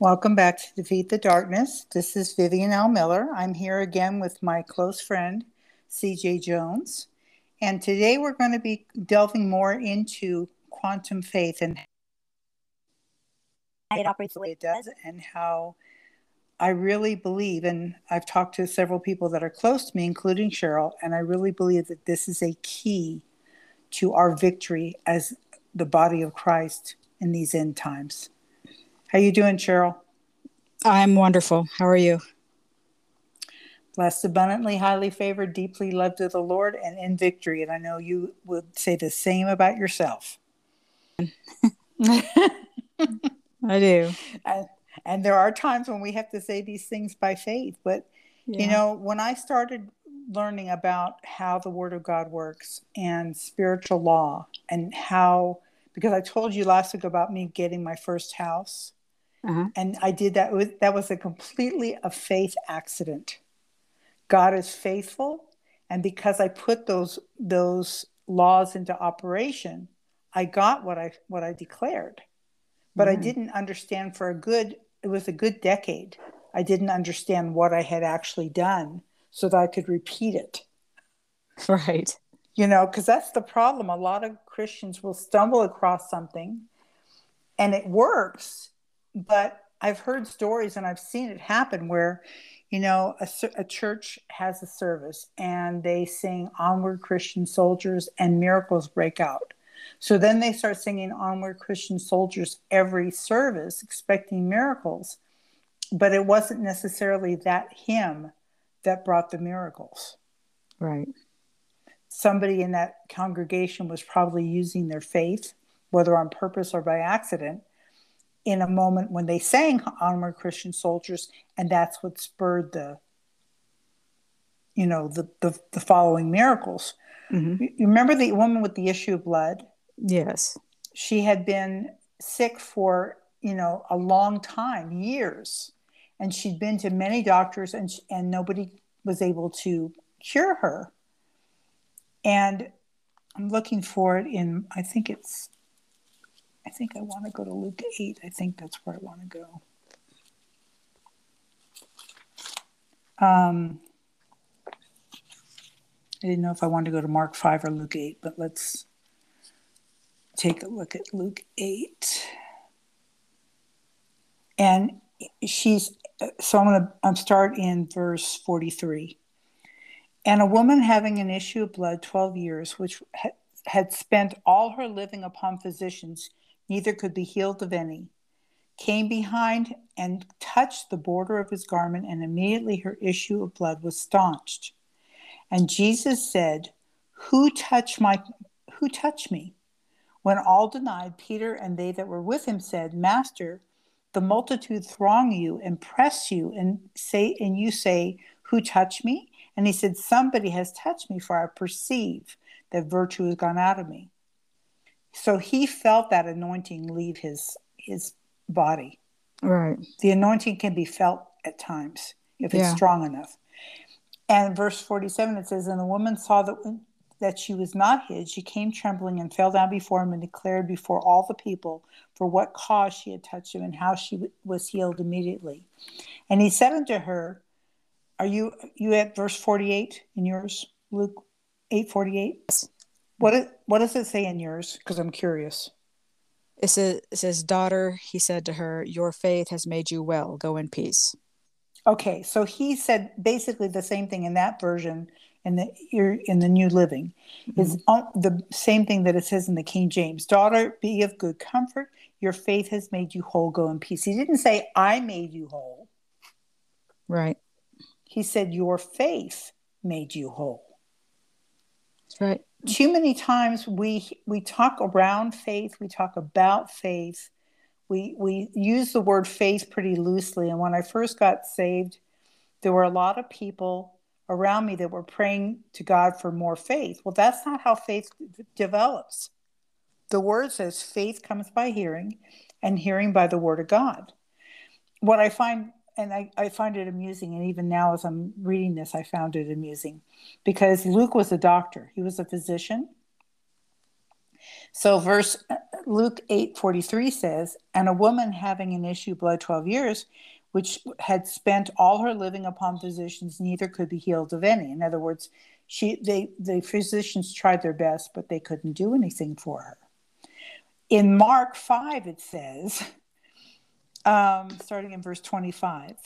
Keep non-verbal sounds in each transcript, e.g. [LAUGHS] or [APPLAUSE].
Welcome back to Defeat the Darkness. This is Vivian L. Miller. I'm here again with my close friend, CJ Jones. And today we're going to be delving more into quantum faith and it operates the way it does and how I really believe, and I've talked to several people that are close to me, including Cheryl, and I really believe that this is a key to our victory as the body of Christ in these end times. How you doing, Cheryl? I'm wonderful. How are you? Blessed, abundantly, highly favored, deeply loved of the Lord, and in victory. And I know you would say the same about yourself. [LAUGHS] I do. And, and, there are times when we have to say these things by faith. But, yeah. you know, when I started learning about how the Word of God works and spiritual law and how, because I told you last week about me getting my first house uh-huh. And I did that. With, that was a completely a faith accident. God is faithful, and because I put those those laws into operation, I got what I what I declared. But mm. I didn't understand for a good. It was a good decade. I didn't understand what I had actually done, so that I could repeat it. [LAUGHS] Right. You know, because that's the problem. A lot of Christians will stumble across something, and it works but I've heard stories and I've seen it happen where, you know, a, a, church has a service and they sing Onward Christian Soldiers and miracles break out. So then they start singing Onward Christian Soldiers every service, expecting miracles. But it wasn't necessarily that hymn that brought the miracles. Right. Somebody in that congregation was probably using their faith, whether on purpose or by accident, in a moment when they sang onward christian soldiers and that's what spurred the you know the the, the following miracles. Mm-hmm. you remember the woman with the issue of blood? Yes. She had been sick for you know a long time years. And she'd been to many doctors and and nobody was able to cure her. And i'm looking for it in i think it's I think I want to go to Luke 8. I think that's where I want to go. Um, I didn't know if I wanted to go to Mark 5 or Luke 8, but let's take a look at Luke 8. And she's, so I'm going to I'm start in verse 43. And a woman having an issue of blood 12 years, which had spent all her living upon physicians, neither could be healed of any, came behind and touched the border of his garment, and immediately her issue of blood was staunched. And Jesus said, Who touched my who touched me? When all denied, Peter and they that were with him said, Master, the multitude throng you and press you and say and you say, Who touched me? And he said, Somebody has touched me, for I perceive that virtue has gone out of me. So he felt that anointing leave his his body. Right. The anointing can be felt at times if it's yeah. strong enough. And verse 47 it says, And the woman saw that that she was not hid, she came trembling and fell down before him and declared before all the people for what cause she had touched him and how she w- was healed immediately. And he said unto her, Are you you at verse 48 in yours, Luke 8 48? What is, what does it say in yours? Because I'm curious. It says, it says, daughter, he said to her, your faith has made you well. Go in peace. Okay, so he said basically the same thing in that version in the in the New Living mm-hmm. is the same thing that it says in the King James. Daughter, be of good comfort. Your faith has made you whole. Go in peace. He didn't say I made you whole. Right. He said your faith made you whole. That's right too many times we we talk around faith, we talk about faith, we we use the word faith pretty loosely. And when I first got saved, there were a lot of people around me that were praying to God for more faith. Well, that's not how faith develops. The word says faith comes by hearing, and hearing by the word of God. What I find and I, I find it amusing. And even now, as I'm reading this, I found it amusing because Luke was a doctor, he was a physician. So, verse Luke 8:43 says, "And a woman having an issue blood 12 years, which had spent all her living upon physicians, neither could be healed of any." In other words, she they the physicians tried their best, but they couldn't do anything for her. In Mark 5 it says, um, starting in verse 25,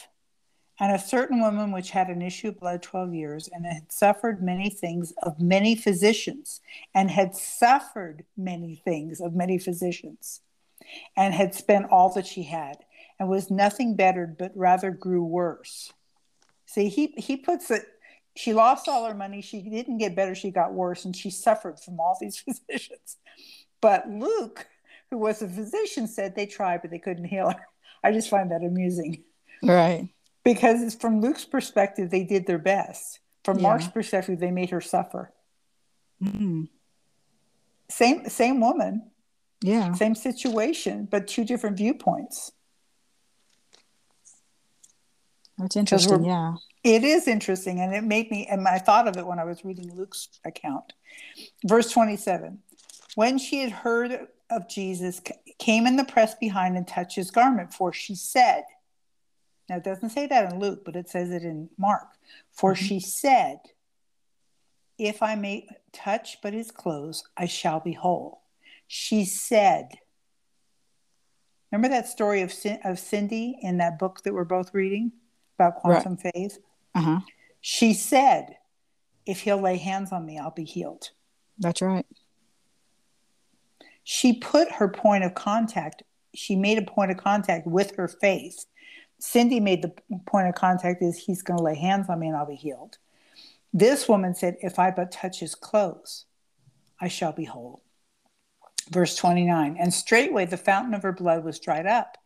and a certain woman which had an issue of blood 12 years and had suffered many things of many physicians and had suffered many things of many physicians and had spent all that she had and was nothing bettered but rather grew worse. See he he puts it she lost all her money. She didn't get better. She got worse and she suffered from all these [LAUGHS] physicians. But luke who was a physician said they tried but they couldn't heal her i just find that amusing right because from Luke's perspective, they did their best. From yeah. Mark's perspective, they made her suffer. Mm. Same same woman. Yeah. Same situation, but two different viewpoints. That's interesting. Yeah. It is interesting. And it made me, and I thought of it when I was reading Luke's account. Verse 27 When she had heard of Jesus, came in the press behind and touched his garment, for she said, now, it doesn't say that in Luke, but it says it in Mark. For mm-hmm. she said, If I may touch but his clothes, I shall be whole. She said, Remember that story of, of Cindy in that book that we're both reading about quantum right. faith? Uh-huh. She said, If he'll lay hands on me, I'll be healed. That's right. She put her point of contact, she made a point of contact with her faith Cindy made the point of contact is he's going to lay hands on me and I'll be healed. This woman said, If I but touch his clothes, I shall be whole. Verse 29 And straightway the fountain of her blood was dried up,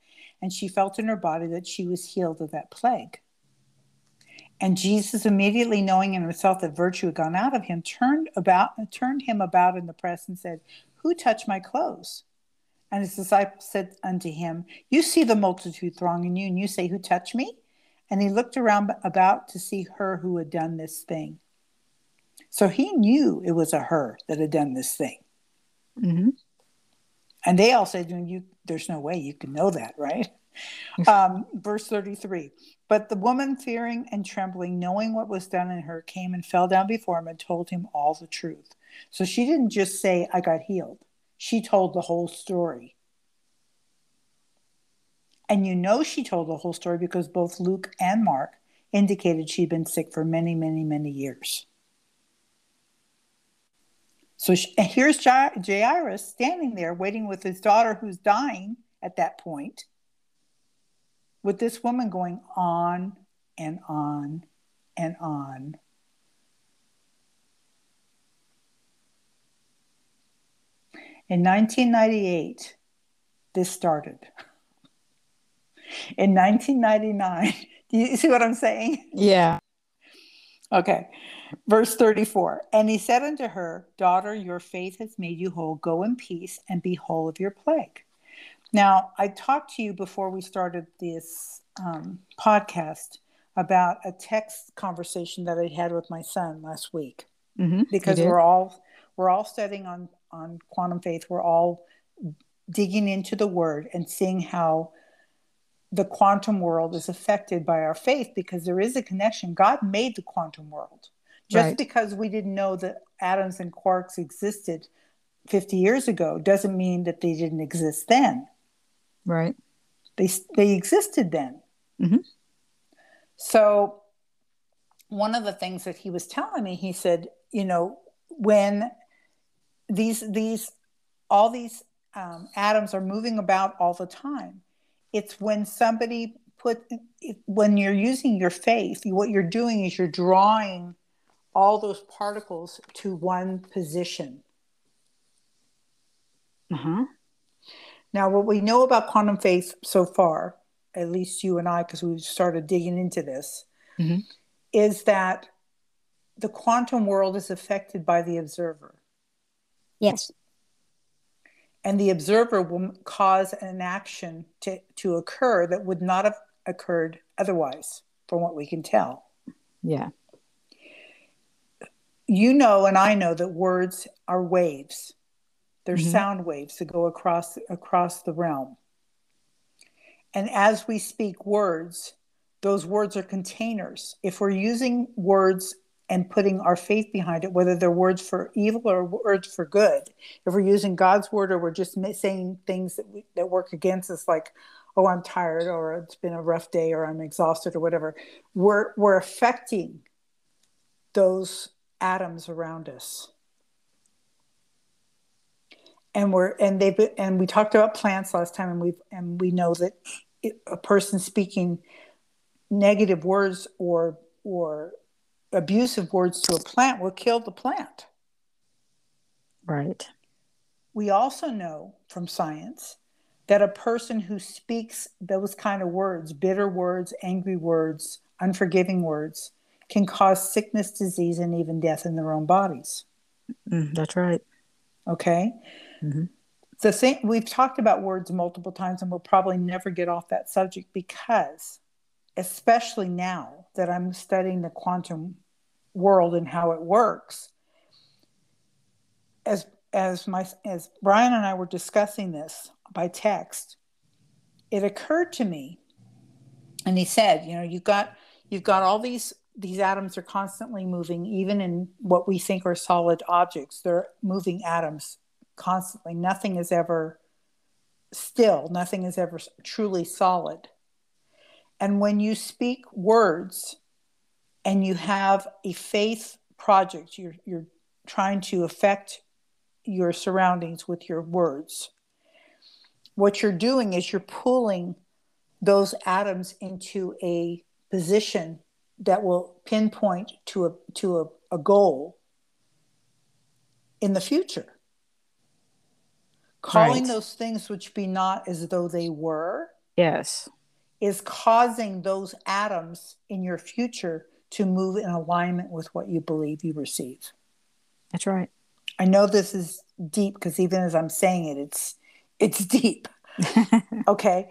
and she felt in her body that she was healed of that plague. And Jesus, immediately knowing in himself that virtue had gone out of him, turned about turned him about in the press and said, Who touched my clothes? And his disciples said unto him, You see the multitude thronging you, and you say, Who touched me? And he looked around about to see her who had done this thing. So he knew it was a her that had done this thing. Mm-hmm. And they all said, you, There's no way you can know that, right? [LAUGHS] um, verse 33 But the woman, fearing and trembling, knowing what was done in her, came and fell down before him and told him all the truth. So she didn't just say, I got healed she told the whole story. And you know she told the whole story because both Luke and Mark indicated she'd been sick for many, many, many years. So she, here's Jairus standing there waiting with his daughter who's dying at that point, with this woman going on and on and on In 1998, this started. In 1999, do you see what I'm saying? Yeah. Okay. Verse 34 And he said unto her, Daughter, your faith has made you whole. Go in peace and be whole of your plague. Now, I talked to you before we started this um, podcast about a text conversation that I had with my son last week mm-hmm, because we're all we're all studying on on quantum faith, we're all digging into the word and seeing how the quantum world is affected by our faith because there is a connection. God made the quantum world. Just right. because we didn't know that atoms and quarks existed 50 years ago doesn't mean that they didn't exist then. Right. They, they existed then. Mm-hmm. So, one of the things that he was telling me, he said, you know, when these these all these um, atoms are moving about all the time. It's when somebody put when you're using your faith, what you're doing is you're drawing all those particles to one position. Uh-huh. Now, what we know about quantum faith so far, at least you and I, because we've started digging into this, mm-hmm. is that the quantum world is affected by the observer. Yes. And the observer will cause an action to, to occur that would not have occurred otherwise, from what we can tell. Yeah. You know, and I know that words are waves. They're mm-hmm. sound waves that go across across the realm. And as we speak words, those words are containers. If we're using words and putting our faith behind it, whether they're words for evil or words for good, if we're using God's word or we're just saying things that, we, that work against us, like, oh, I'm tired or it's been a rough day or I'm exhausted or whatever, we're, we're affecting those atoms around us. And we're and they've and we talked about plants last time, and we and we know that a person speaking negative words or or abusive words to a plant will kill the plant. Right. We also know from science that a person who speaks those kind of words, bitter words, angry words, unforgiving words, can cause sickness, disease, and even death in their own bodies. Mm, that's right. Okay. Mm-hmm. The thing we've talked about words multiple times, and we'll probably never get off that subject because, especially now that I'm studying the quantum world and how it works, as as my as Brian and I were discussing this by text, it occurred to me, and he said, you know, you've got you've got all these these atoms are constantly moving, even in what we think are solid objects. They're moving atoms constantly. Nothing is ever still, nothing is ever truly solid. And when you speak words and you have a faith project, you're, you're trying to affect your surroundings with your words. What you're doing is you're pulling those atoms into a position that will pinpoint to a to a, a goal in the future calling right. those things which be not as though they were yes is causing those atoms in your future to move in alignment with what you believe you receive that's right i know this is deep because even as i'm saying it it's it's deep [LAUGHS] okay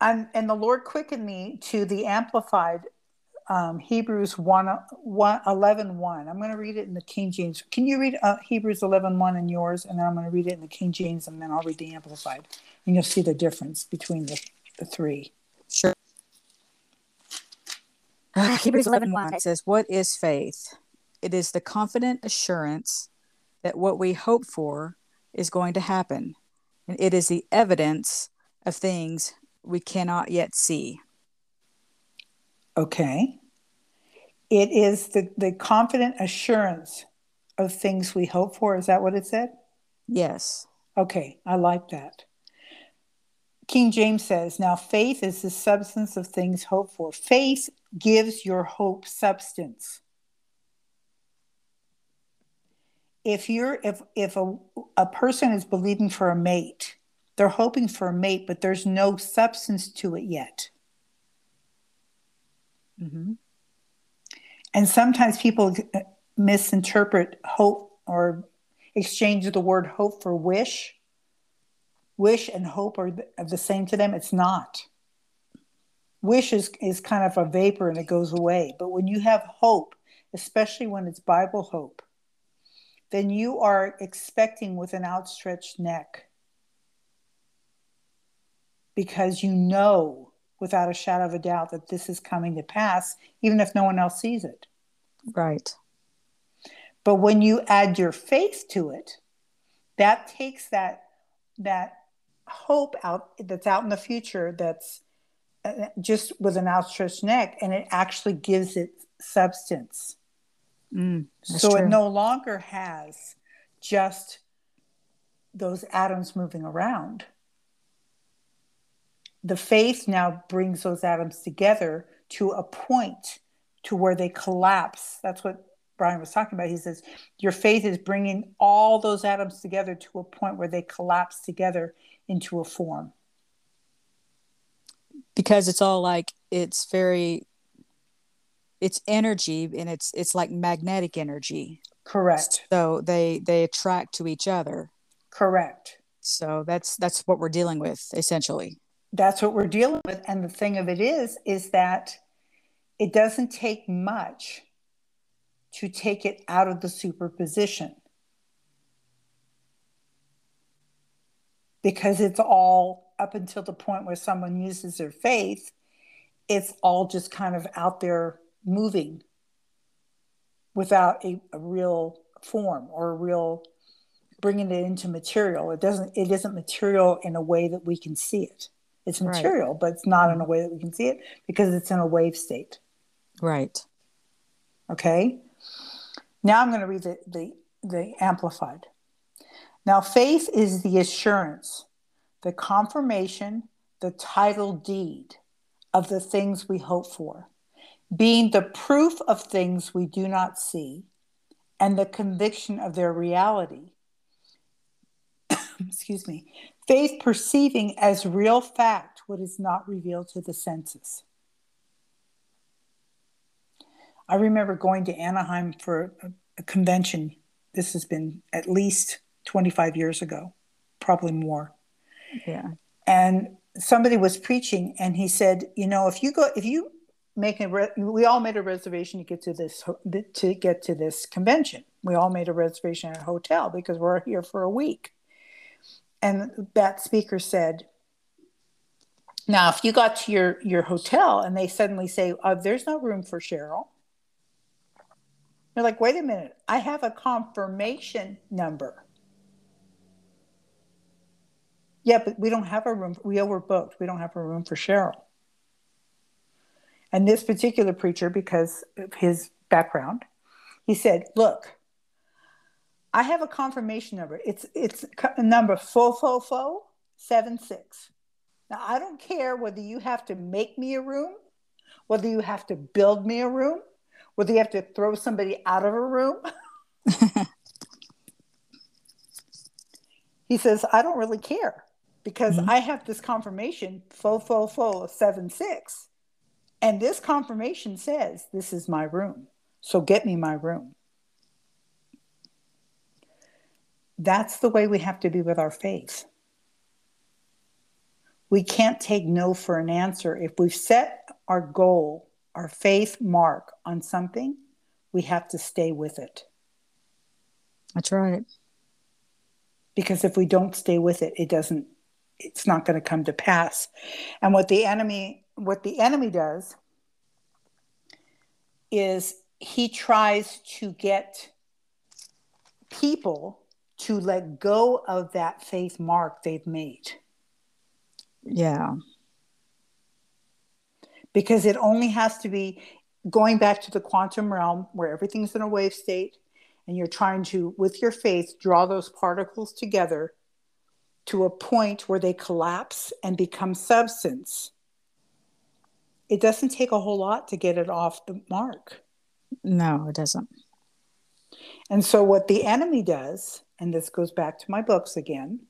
I'm, and the lord quickened me to the amplified um, Hebrews 1, 1, 11 1. I'm going to read it in the King James. Can you read uh, Hebrews 11 1 in yours? And then I'm going to read it in the King James and then I'll read the Amplified. And you'll see the difference between the, the three. Sure. Uh, Hebrews 11 1 it says, What is faith? It is the confident assurance that what we hope for is going to happen, and it is the evidence of things we cannot yet see. Okay. It is the, the confident assurance of things we hope for. Is that what it said? Yes. Okay, I like that. King James says, Now faith is the substance of things hoped for. Faith gives your hope substance. If you're if if a, a person is believing for a mate, they're hoping for a mate, but there's no substance to it yet. Mm-hmm. And sometimes people misinterpret hope or exchange the word hope for wish. Wish and hope are the same to them. It's not. Wish is, is kind of a vapor and it goes away. But when you have hope, especially when it's Bible hope, then you are expecting with an outstretched neck because you know without a shadow of a doubt that this is coming to pass, even if no one else sees it. Right. But when you add your faith to it, that takes that that hope out that's out in the future that's uh, just with an outstretched neck and it actually gives it substance. Mm, so true. it no longer has just those atoms moving around the faith now brings those atoms together to a point to where they collapse. That's what Brian was talking about. He says, Your faith is bringing all those atoms together to a point where they collapse together into a form. Because it's all like, it's very, it's energy and it's it's like magnetic energy correct so they they attract to each other correct so that's that's what we're dealing with essentially that's what we're dealing with. And the thing of it is, is that it doesn't take much to take it out of the superposition. Because it's all up until the point where someone uses their faith, it's all just kind of out there moving without a, a real form or a real bringing it into material. It doesn't. It isn't material in a way that we can see it. It's material, right. but it's not in a mm-hmm. way that we can see it because it's in a wave state. Right. Okay. Now I'm going to read the, the, the amplified. Now, faith is the assurance, the confirmation, the title deed of the things we hope for, being the proof of things we do not see and the conviction of their reality. [COUGHS] Excuse me. Faith perceiving as real fact what is not revealed to the senses. I remember going to Anaheim for a, a convention. This has been at least 25 years ago, probably more. Yeah. And somebody was preaching and he said, you know, if you go, if you make a, re- we all made a reservation to get to this, to get to this convention. We all made a reservation at a hotel because we're here for a week. And that speaker said, now, if you got to your, your hotel and they suddenly say, oh, there's no room for Cheryl, you're like, wait a minute, I have a confirmation number. Yeah, but we don't have a room. We overbooked. We don't have a room for Cheryl. And this particular preacher, because of his background, he said, Look, I have a confirmation number. It's it's a number four four four seven six. Now I don't care whether you have to make me a room, whether you have to build me a room, whether you have to throw somebody out of a room. [LAUGHS] [LAUGHS] he says, I don't really care because mm-hmm. I have this confirmation, fo fo fo seven six, and this confirmation says this is my room. So get me my room. That's the way we have to be with our faith. We can't take no for an answer. If we've set our goal, our faith mark on something, we have to stay with it. That's right. Because if we don't stay with it, it doesn't it's not going to come to pass. And what the enemy what the enemy does is he tries to get people to let go of that faith mark they've made. Yeah. Because it only has to be going back to the quantum realm where everything's in a wave state and you're trying to with your faith draw those particles together to a point where they collapse and become substance, it doesn't take a whole lot to get it off the mark. No, it doesn't. And so, what the enemy does, and this goes back to my books again,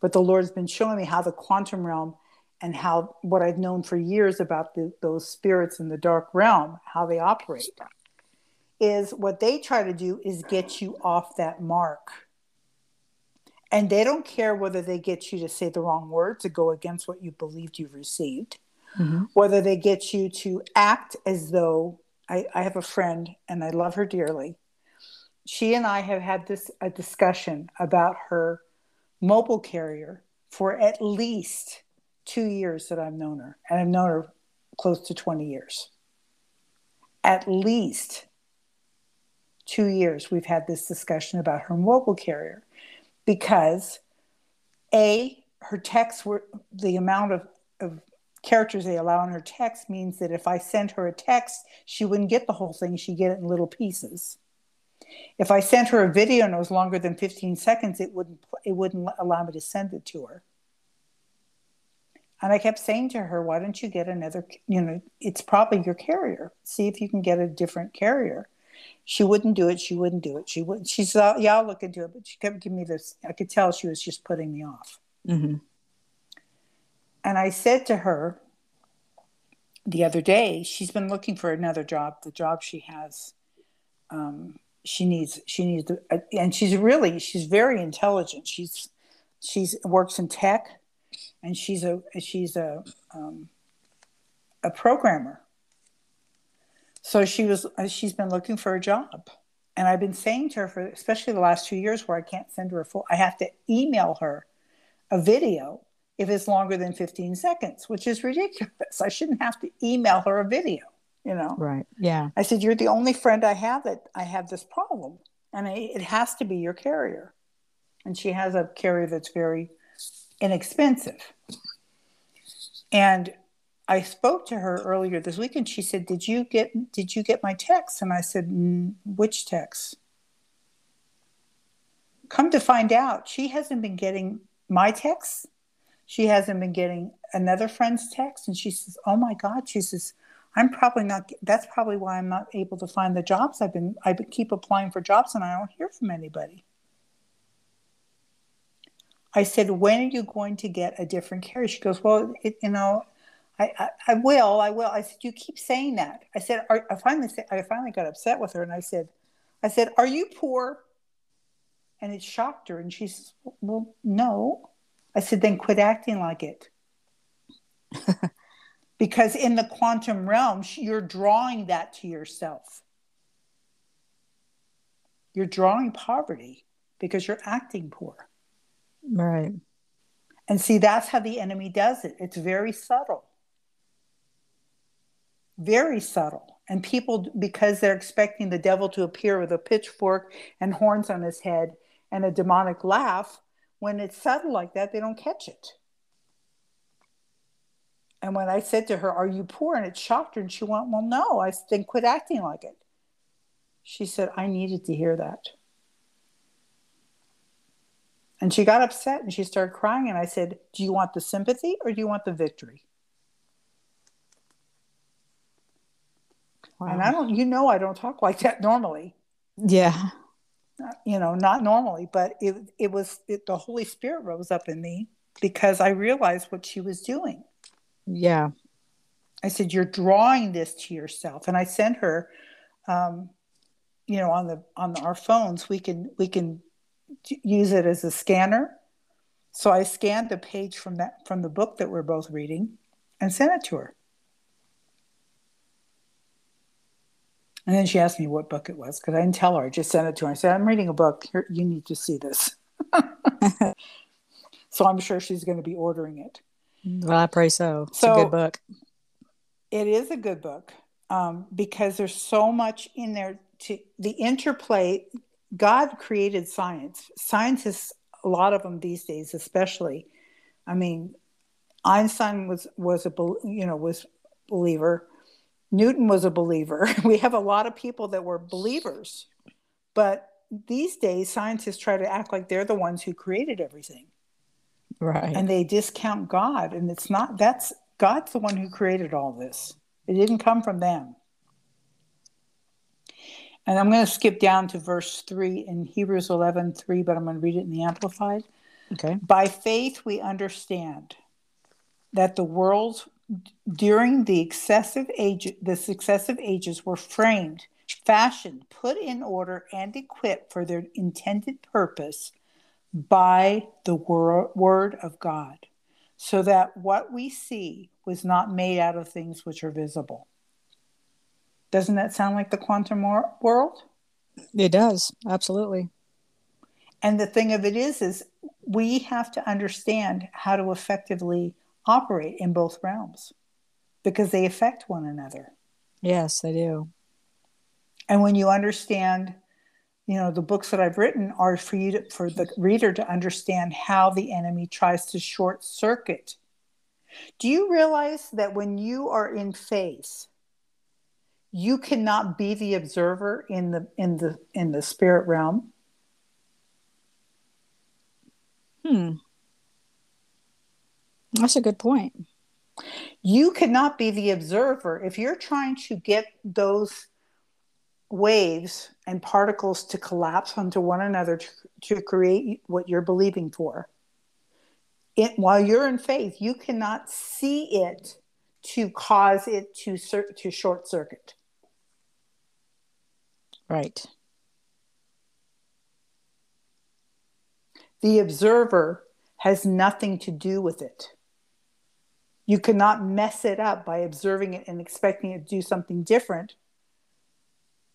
but the Lord's been showing me how the quantum realm and how what I've known for years about the, those spirits in the dark realm, how they operate, is what they try to do is get you off that mark and they don't care whether they get you to say the wrong words to go against what you believed you received, mm-hmm. whether they get you to act as though I, I have a friend and I love her dearly. She and I have had this a discussion about her mobile carrier for at least two years that I've known her, and I've known her close to 20 years. At least two years, we've had this discussion about her mobile carrier because a her texts were the amount of, of characters they allow in her text means that if I sent her a text, she wouldn't get the whole thing. She'd get it in little pieces. If I sent her a video and it was longer than 15 seconds, it wouldn't it wouldn't allow me to send it to her. And I kept saying to her, why don't you get another, you know, it's probably your carrier. See if you can get a different carrier. She wouldn't do it. She wouldn't do it. She wouldn't. She said, "Yeah, I'll look into it," but she kept giving me this. I could tell she was just putting me off. Mm-hmm. And I said to her the other day, she's been looking for another job. The job she has, um, she needs. She needs, to, and she's really, she's very intelligent. She's, she's works in tech, and she's a she's a um, a programmer so she was uh, she's been looking for a job. And I've been saying to her for especially the last two years where I can't send her a full I have to email her a video if it's longer than 15 seconds, which is ridiculous. [LAUGHS] I shouldn't have to email her a video, you know? Right. Yeah. I said, You're the only friend I have that I have this problem, and it has to be your carrier. And she has a carrier that's very inexpensive. And I spoke to her earlier this week and she said, "Did you get did you get my text?" And I said, "Which text?" Come to find out, she hasn't been getting my texts. She hasn't been getting another friend's text and she says, "Oh my god." She says, "I'm probably not that's probably why I'm not able to find the jobs I've been I keep applying for jobs and I don't hear from anybody." I said, "When are you going to get a different carrier?" She goes, "Well, it, you know, I, I, I, will, I will. I said, you keep saying that. I said, are, I finally, I finally got upset with her, and I said, I said, are you poor? And it shocked her, and she says, well, no. I said, then quit acting like it. [LAUGHS] because in the quantum realm, you're drawing that to yourself. You're drawing poverty because you're acting poor. Right. And see, that's how the enemy does it. It's very subtle very subtle. And people, because they're expecting the devil to appear with a pitchfork and horns on his head and a demonic laugh, when it's subtle like that, they don't catch it. And when I said to her, Are you poor? And it shocked her, and she went, Well, no. I then quit acting like it. She said, I needed to hear that. And she got upset and she started crying. And I said, Do you want the sympathy or do you want the victory? Wow. And I don't, you know, I don't talk like that normally. Yeah. You know, not normally, but it, it was, it, the Holy Spirit rose up in me because I realized what she was doing. Yeah. I said, You're drawing this to yourself. And I sent her, um, you know, on the, on our phones, we can, we can use it as a scanner. So I scanned a page from that, from the book that we're both reading and sent it to her. And then she asked me what book it was because I didn't tell her. I just sent it to her. I said, I'm reading a book. Here, you need to see this. [LAUGHS] [LAUGHS] so I'm sure she's going to be ordering it. Well, I pray so. It's so, a good book. It is a good book um, because there's so much in there to the interplay. God created science. Scientists, a lot of them these days, especially. I mean, Einstein was was a you know was believer. Newton was a believer. [LAUGHS] We have a lot of people that were believers. But these days, scientists try to act like they're the ones who created everything. Right. And they discount God. And it's not, that's God's the one who created all this. It didn't come from them. And I'm going to skip down to verse 3 in Hebrews 11 3, but I'm going to read it in the Amplified. Okay. By faith, we understand that the worlds during the excessive age, the successive ages were framed, fashioned, put in order, and equipped for their intended purpose by the wor- word of God, so that what we see was not made out of things which are visible. Doesn't that sound like the quantum wor- world? It does, absolutely. And the thing of it is, is we have to understand how to effectively operate in both realms because they affect one another. Yes, they do. And when you understand, you know, the books that I've written are for you to, for the reader to understand how the enemy tries to short circuit. Do you realize that when you are in faith, you cannot be the observer in the in the in the spirit realm? Hmm. That's a good point. You cannot be the observer if you're trying to get those waves and particles to collapse onto one another to, to create what you're believing for. It, while you're in faith, you cannot see it to cause it to to short circuit. Right. The observer has nothing to do with it. You cannot mess it up by observing it and expecting it to do something different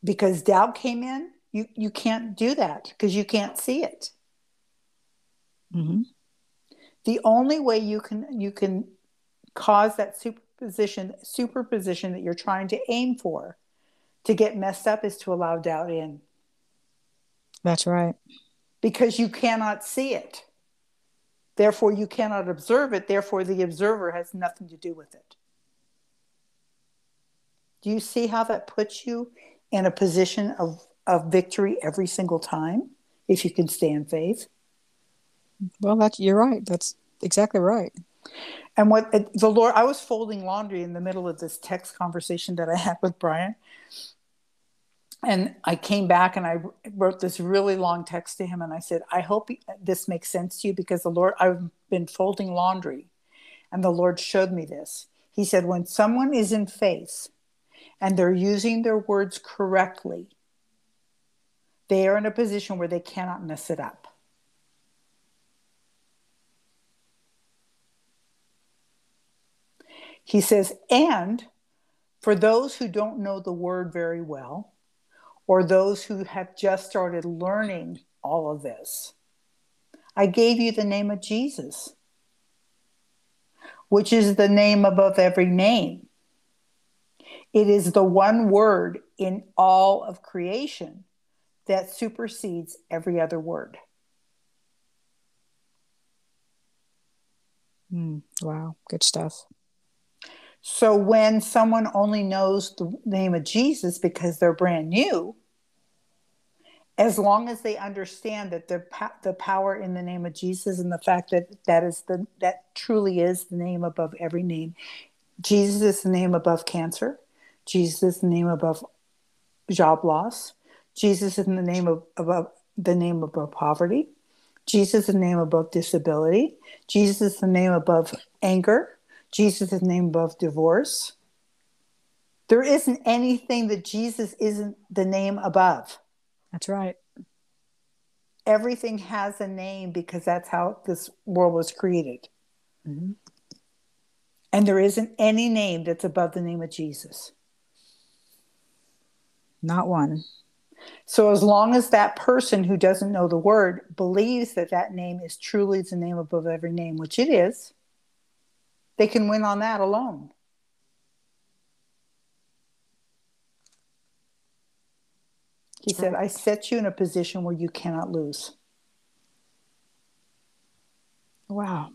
because doubt came in. You, you can't do that because you can't see it. Mm-hmm. The only way you can you can cause that superposition superposition that you're trying to aim for to get messed up is to allow doubt in. That's right. Because you cannot see it. Therefore, you cannot observe it. Therefore, the observer has nothing to do with it. Do you see how that puts you in a position of, of victory every single time if you can stay in faith? Well, that's you're right. That's exactly right. And what the Lord, I was folding laundry in the middle of this text conversation that I had with Brian. And I came back and I wrote this really long text to him. And I said, I hope this makes sense to you because the Lord, I've been folding laundry and the Lord showed me this. He said, when someone is in faith and they're using their words correctly, they are in a position where they cannot mess it up. He says, and for those who don't know the word very well, or those who have just started learning all of this, I gave you the name of Jesus, which is the name above every name. It is the one word in all of creation that supersedes every other word. Mm, wow, good stuff. So when someone only knows the name of Jesus because they're brand new, as long as they understand that the the power in the name of Jesus and the fact that that is the that truly is the name above every name. Jesus is the name above cancer. Jesus is the name above job loss. Jesus is the name of above the name above poverty. Jesus is the name above disability. Jesus is the name above anger. Jesus' name above divorce. There isn't anything that Jesus isn't the name above. That's right. Everything has a name because that's how this world was created. Mm-hmm. And there isn't any name that's above the name of Jesus. Not one. So, as long as that person who doesn't know the word believes that that name is truly the name above every name, which it is, they can win on that alone. He said, I set you in a position where you cannot lose. Wow.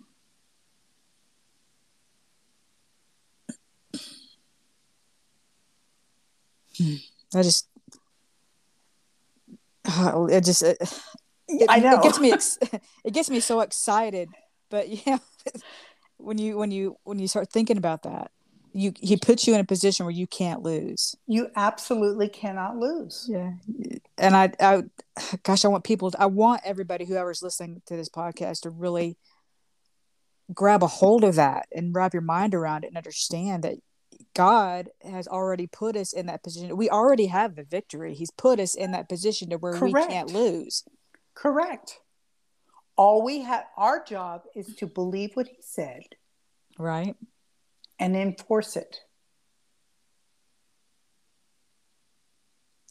Hmm. I just, uh, it just, it, it, I know it gets me, [LAUGHS] ex- it gets me so excited. But [LAUGHS] yeah, when you when you when you start thinking about that you he puts you in a position where you can't lose. You absolutely cannot lose. Yeah. And i i gosh i want people to, i want everybody whoever's listening to this podcast to really grab a hold of that and wrap your mind around it and understand that god has already put us in that position. We already have the victory. He's put us in that position to where Correct. we can't lose. Correct all we have our job is to believe what he said right. and enforce it.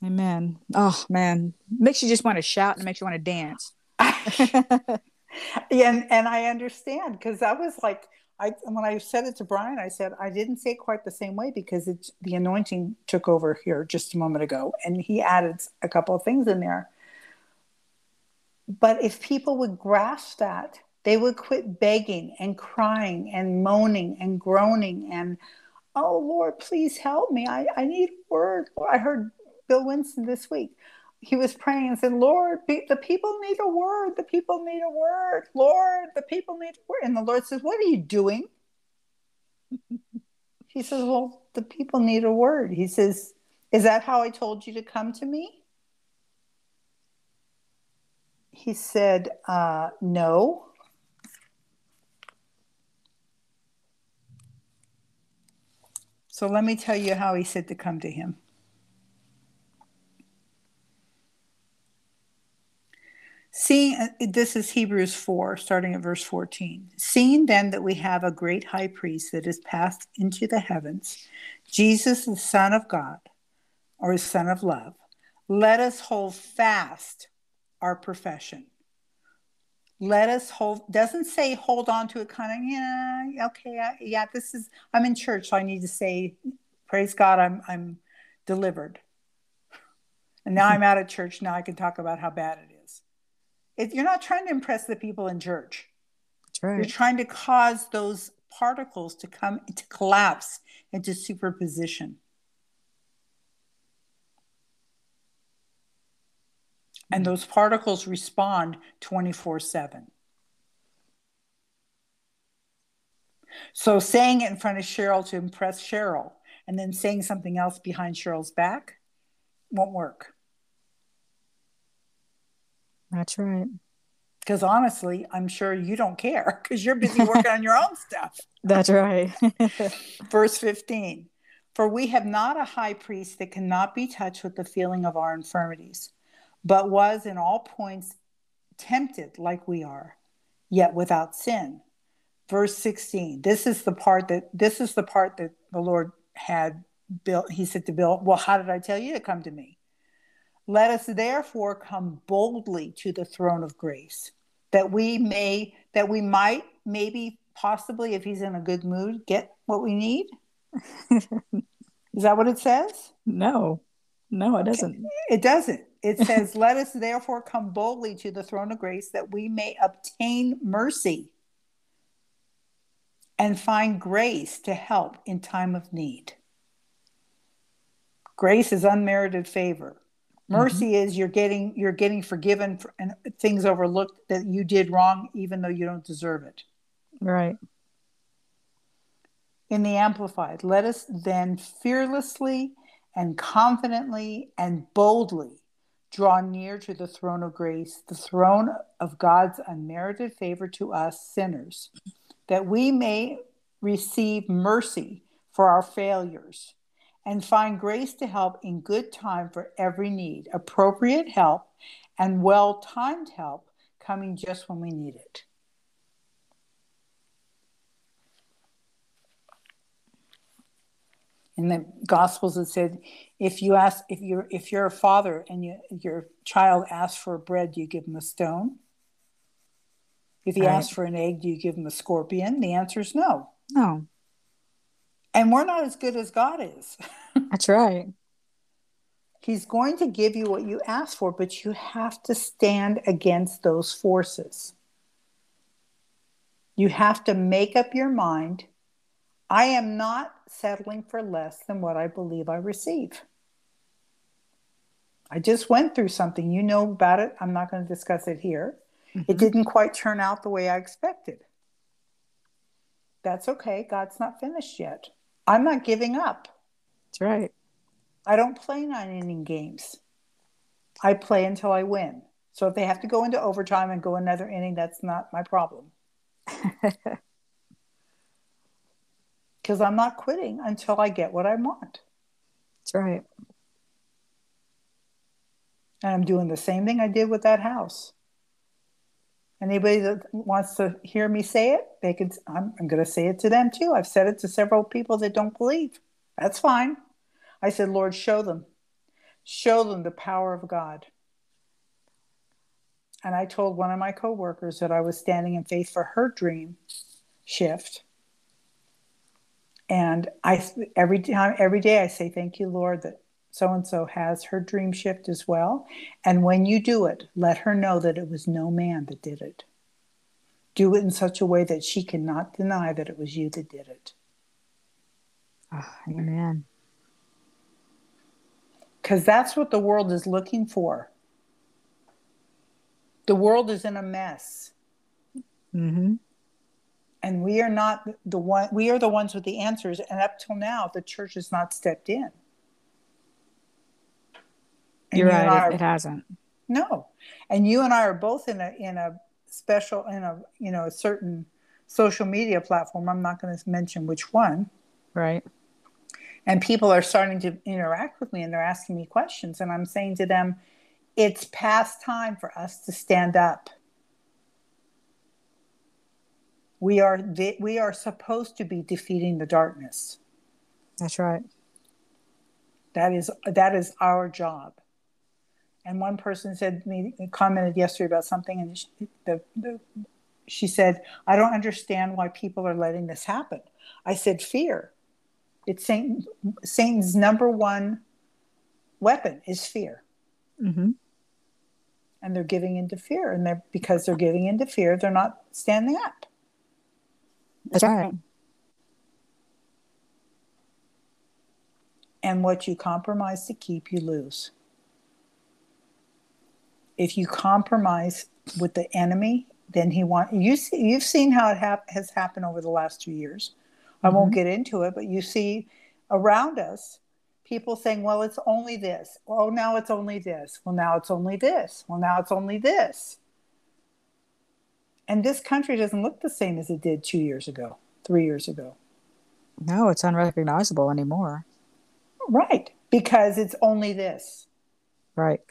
Amen. Oh man. Makes you just want to shout and makes you want to dance. [LAUGHS] Yeah and, and i understand because i was like I, when I said it to Brian, I said I didn't say it quite the same way because it's the anointing took over here just a moment ago, and he added a couple of things in there but if people would grasp that, they would quit begging and crying and moaning and groaning and, oh Lord, please help me. I, I need a word. I heard Bill Winston this week. He was praying and said, Lord, the people need a word. The people need a word. Lord, the people need a word. And the Lord says, What are you doing? he says, Well, the people need a word. He says, Is that how I told you to come to me? He said, uh, No. So let me tell you how he said to come to him. Seeing, uh, this is Hebrews 4, starting at verse 14. Seeing then that we have a great high priest that is passed into the heavens, Jesus, the Son of God, or his Son of love, let us hold fast our profession. let us hold doesn't say hold on to it kind of yeah okay I, yeah this is i'm in church so i need to say praise god i'm i'm delivered and now i'm out of church now i can talk about how bad it is it, you're not trying to impress the people in church That's right. you're trying to cause those particles to come to collapse into superposition and those particles respond 24 7. So saying it in front of Cheryl to impress Cheryl and then saying something else behind Cheryl's back won't work. That's right. Because honestly, I'm sure you don't care because you're busy working on your own [LAUGHS] stuff. That's right. [LAUGHS] Verse 15 For we have not a high priest that cannot be touched with the feeling of our infirmities but was in all points tempted like we are, yet without sin. Verse 16. This is the part that this is the part that the Lord had built. He said to Bill, Well, how did I tell you to come to me? Let us therefore come boldly to the throne of grace, that we may, that we might, maybe, possibly, if he's in a good mood, get what we need. [LAUGHS] is that what it says? No, no, it okay. doesn't. It doesn't. It says, Let us therefore come boldly to the throne of grace that we may obtain mercy and find grace to help in time of need. Grace is unmerited favor. Mercy mm-hmm. is you're getting you're getting forgiven for, and things overlooked that you did wrong even though you don't deserve it. Right. In the amplified, let us then fearlessly and confidently and boldly draw near to the throne of grace, the throne of God's unmerited favor to us sinners, that we may receive mercy for our failures and find grace to help in good time for every need, appropriate help and well timed help coming just when we need it. In the gospels it said if you ask if you're if you're a father and you, your child asks for bread do you give him a stone? If he right. asks for an egg do you give him a scorpion? The answer is no. No. And we're not as good as god is. [LAUGHS] That's right. He's going to give you what you ask for but you have to stand against those forces. You have to make up your mind I am not settling for less than what I believe I receive. I just went through something. You know about it. I'm not going to discuss it here. Mm-hmm. It didn't quite turn out the way I expected. That's okay. God's not finished yet. I'm not giving up. That's right. I don't play nine inning games. I play until I win. So if they have to go into overtime and go another inning, that's not my problem. [LAUGHS] because I'm not quitting until I get what I want. That's right. And I'm doing the same thing I did with that house. Anybody that wants to hear me say it, they can. I'm, I'm going to say it to them too. I've said it to several people that don't believe. That's fine. I said, Lord, show them, show them the power of God. And I told one of my coworkers that I was standing in faith for her dream shift and I every time every day I say thank you Lord that so and so has her dream shift as well. And when you do it let her know that it was no man that did it. Do it in such a way that she cannot deny that it was you that did it. Oh, amen. Because that's what the world is looking for. The world is in a mess. Mm-hmm and we are not the one we are the ones with the answers and up till now the church has not stepped in. And you're you right are, it hasn't. No. And you and i are both in a in a special in a you know a certain social media platform i'm not going to mention which one. Right. And people are starting to interact with me and they're asking me questions and i'm saying to them it's past time for us to stand up we are we are supposed to be defeating the darkness that's right that is that is our job And one person said me commented yesterday about something, and she, the, the, she said, "I don't understand why people are letting this happen." I said, "Fear. It's Satan. Satan's number one weapon is fear." Mm-hmm. And they're giving into fear, and they're because they're giving into fear, they're not standing up. That's right. And what you compromise to keep, you lose. If you compromise with the enemy, then he want you see you've seen how it hap- has happened over the last two years. I won't Mhm. get into it, but you see around us people saying, "Well, it's only this. Oh, now it's only this. Well, now it's only this. Well, now it's only this." And this country doesn't look the same as it did two years ago, three years ago. No, it's unrecognizable anymore. Right. Because it's only this. Right.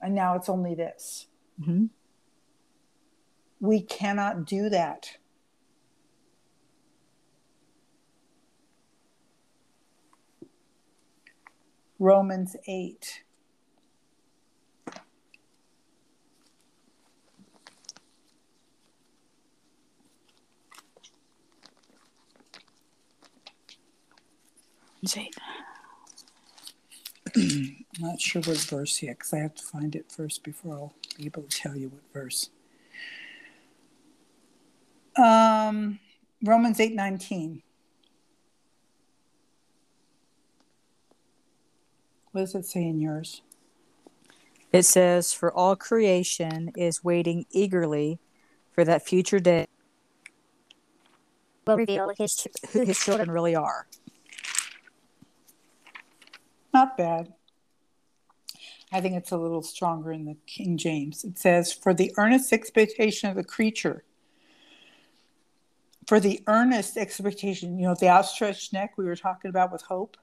And now it's only this. hmm We cannot do that. Romans 8. See. I'm [CLEARS THROAT] not sure what verse yet because I have to find it first before I'll be able to tell you what verse. Um, Romans 8 19. What does it say in yours? It says, For all creation is waiting eagerly for that future day will reveal his who his children really are. Not bad. I think it's a little stronger in the King James. It says, For the earnest expectation of the creature, for the earnest expectation, you know, the outstretched neck we were talking about with hope,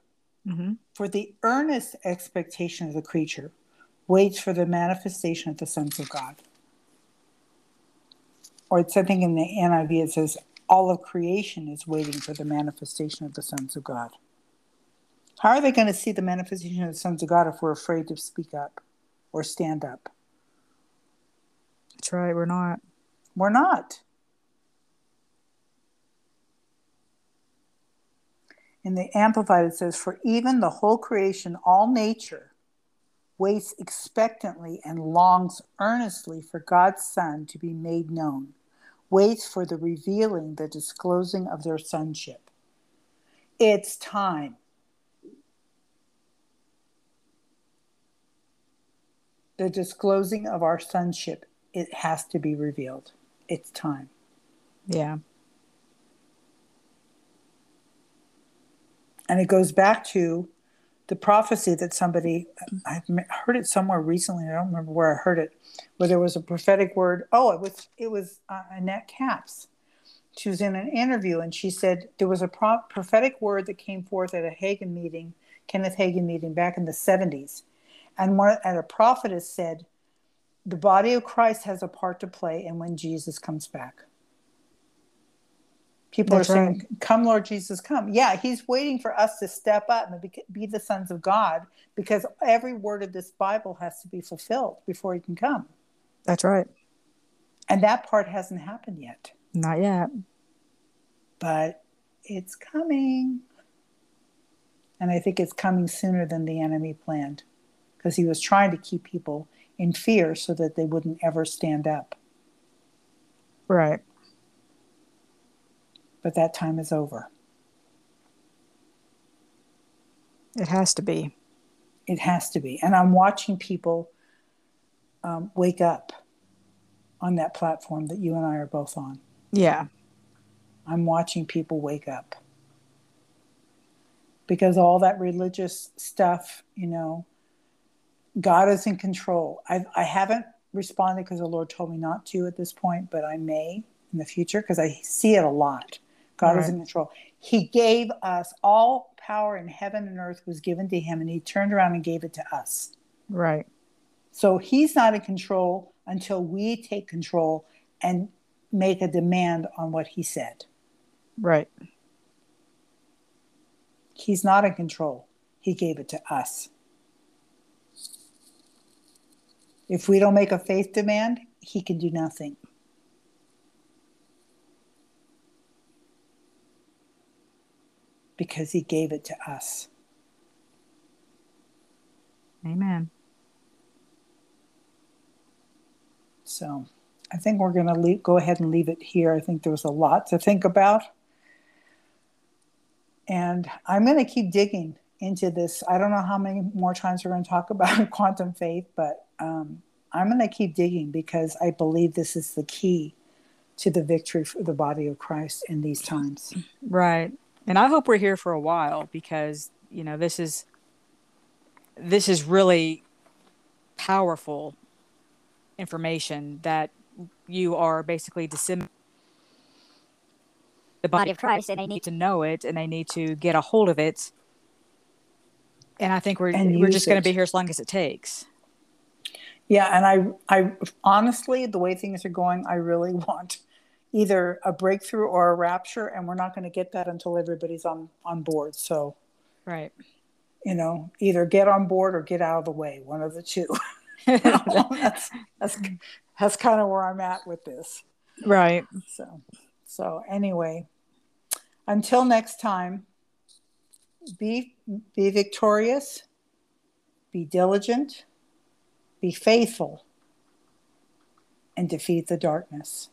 Mm-hmm. for the earnest expectation of the creature waits for the manifestation of the sons of God. Or it's something in the NIV, it says, All of creation is waiting for the manifestation of the sons of God. How are they going to see the manifestation of the sons of God if we're afraid to speak up or stand up? That's right. We're not. We're not. In the Amplified, it says, For even the whole creation, all nature, waits expectantly and longs earnestly for God's Son to be made known, waits for the revealing, the disclosing of their sonship. It's time. The disclosing of our sonship, it has to be revealed. It's time. Yeah. And it goes back to the prophecy that somebody, I've heard it somewhere recently. I don't remember where I heard it, where there was a prophetic word. Oh, it was it was uh, Annette Capps. She was in an interview and she said there was a pro- prophetic word that came forth at a Hagin meeting, Kenneth Hagin meeting back in the 70s. And one and a prophetess said, the body of Christ has a part to play in when Jesus comes back. People That's are saying, Come, Lord Jesus, come. Yeah, he's waiting for us to step up and be the sons of God because every word of this Bible has to be fulfilled before he can come. That's right. And that part hasn't happened yet, Not yet. but it's coming. And I think it's coming sooner than the enemy planned because he was trying to keep people in fear so that they wouldn't ever stand up. Right. But that time is over. It has to be. It has to be. And I'm watching people um, wake up on that platform that you and I are both on. Yeah. I'm watching people wake up. Because all that religious stuff, you know, God is in control. I've, I haven't responded because the Lord told me not to at this point, but I may in the future because I see it a lot. God is in control. He gave us all power in heaven and earth was given to him, and he turned around and gave it to us. Right. So he's not in control until we take control and make a demand on what he said. Right. He's not in control. He gave it to us. If we don't make a faith demand, he can do nothing. Because he gave it to us. Amen. So I think we're going to go ahead and leave it here. I think there was a lot to think about. And I'm going to keep digging into this. I don't know how many more times we're going to talk [LAUGHS] about quantum faith, but um, I'm going to keep digging because I believe this is the key to the victory for the body of Christ in these times. Right. And I hope we're here for a while because, you know, this is this is really powerful information that you are basically disseminating the body of Christ and they need to know it and they need to get a hold of it. And I think we're we're just going to be here as long as it takes. Yeah, and I I honestly the way things are going, I really [LAUGHS] want either a breakthrough or a rapture and we're not going to get that until everybody's on on board. So Right. You know, either get on board or get out of the way, one of the two. [LAUGHS] that's that's that's kind of where I'm at with this. Right. So so anyway, until next time, be be victorious, be diligent, be faithful, and defeat the darkness.